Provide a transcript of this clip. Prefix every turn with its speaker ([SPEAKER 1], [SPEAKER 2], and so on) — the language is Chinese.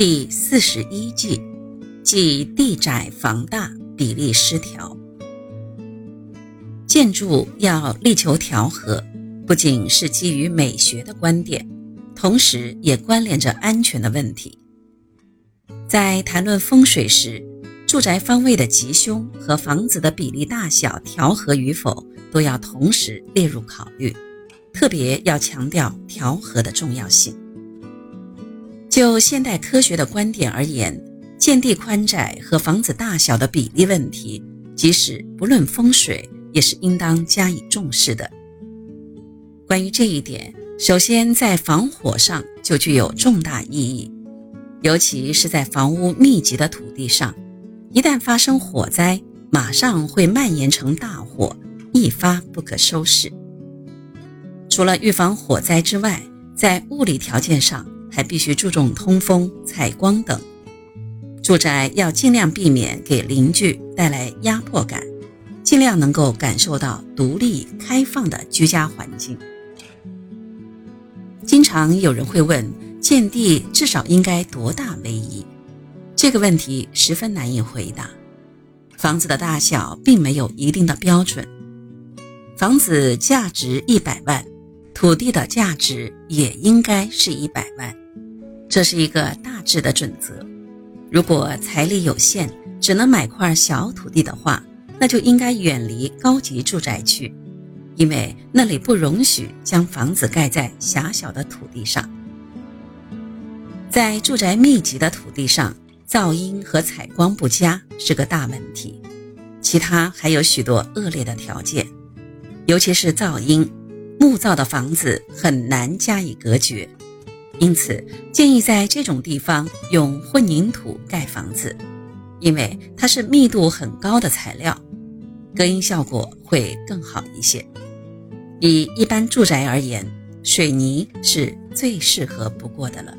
[SPEAKER 1] 第四十一计，即地窄房大，比例失调。建筑要力求调和，不仅是基于美学的观点，同时也关联着安全的问题。在谈论风水时，住宅方位的吉凶和房子的比例大小调和与否，都要同时列入考虑。特别要强调调和的重要性。就现代科学的观点而言，建地宽窄和房子大小的比例问题，即使不论风水，也是应当加以重视的。关于这一点，首先在防火上就具有重大意义，尤其是在房屋密集的土地上，一旦发生火灾，马上会蔓延成大火，一发不可收拾。除了预防火灾之外，在物理条件上还必须注重通风、采光等。住宅要尽量避免给邻居带来压迫感，尽量能够感受到独立、开放的居家环境。经常有人会问，建地至少应该多大为宜？这个问题十分难以回答。房子的大小并没有一定的标准。房子价值一百万。土地的价值也应该是一百万，这是一个大致的准则。如果财力有限，只能买块小土地的话，那就应该远离高级住宅区，因为那里不容许将房子盖在狭小的土地上。在住宅密集的土地上，噪音和采光不佳是个大问题，其他还有许多恶劣的条件，尤其是噪音。木造的房子很难加以隔绝，因此建议在这种地方用混凝土盖房子，因为它是密度很高的材料，隔音效果会更好一些。以一般住宅而言，水泥是最适合不过的了。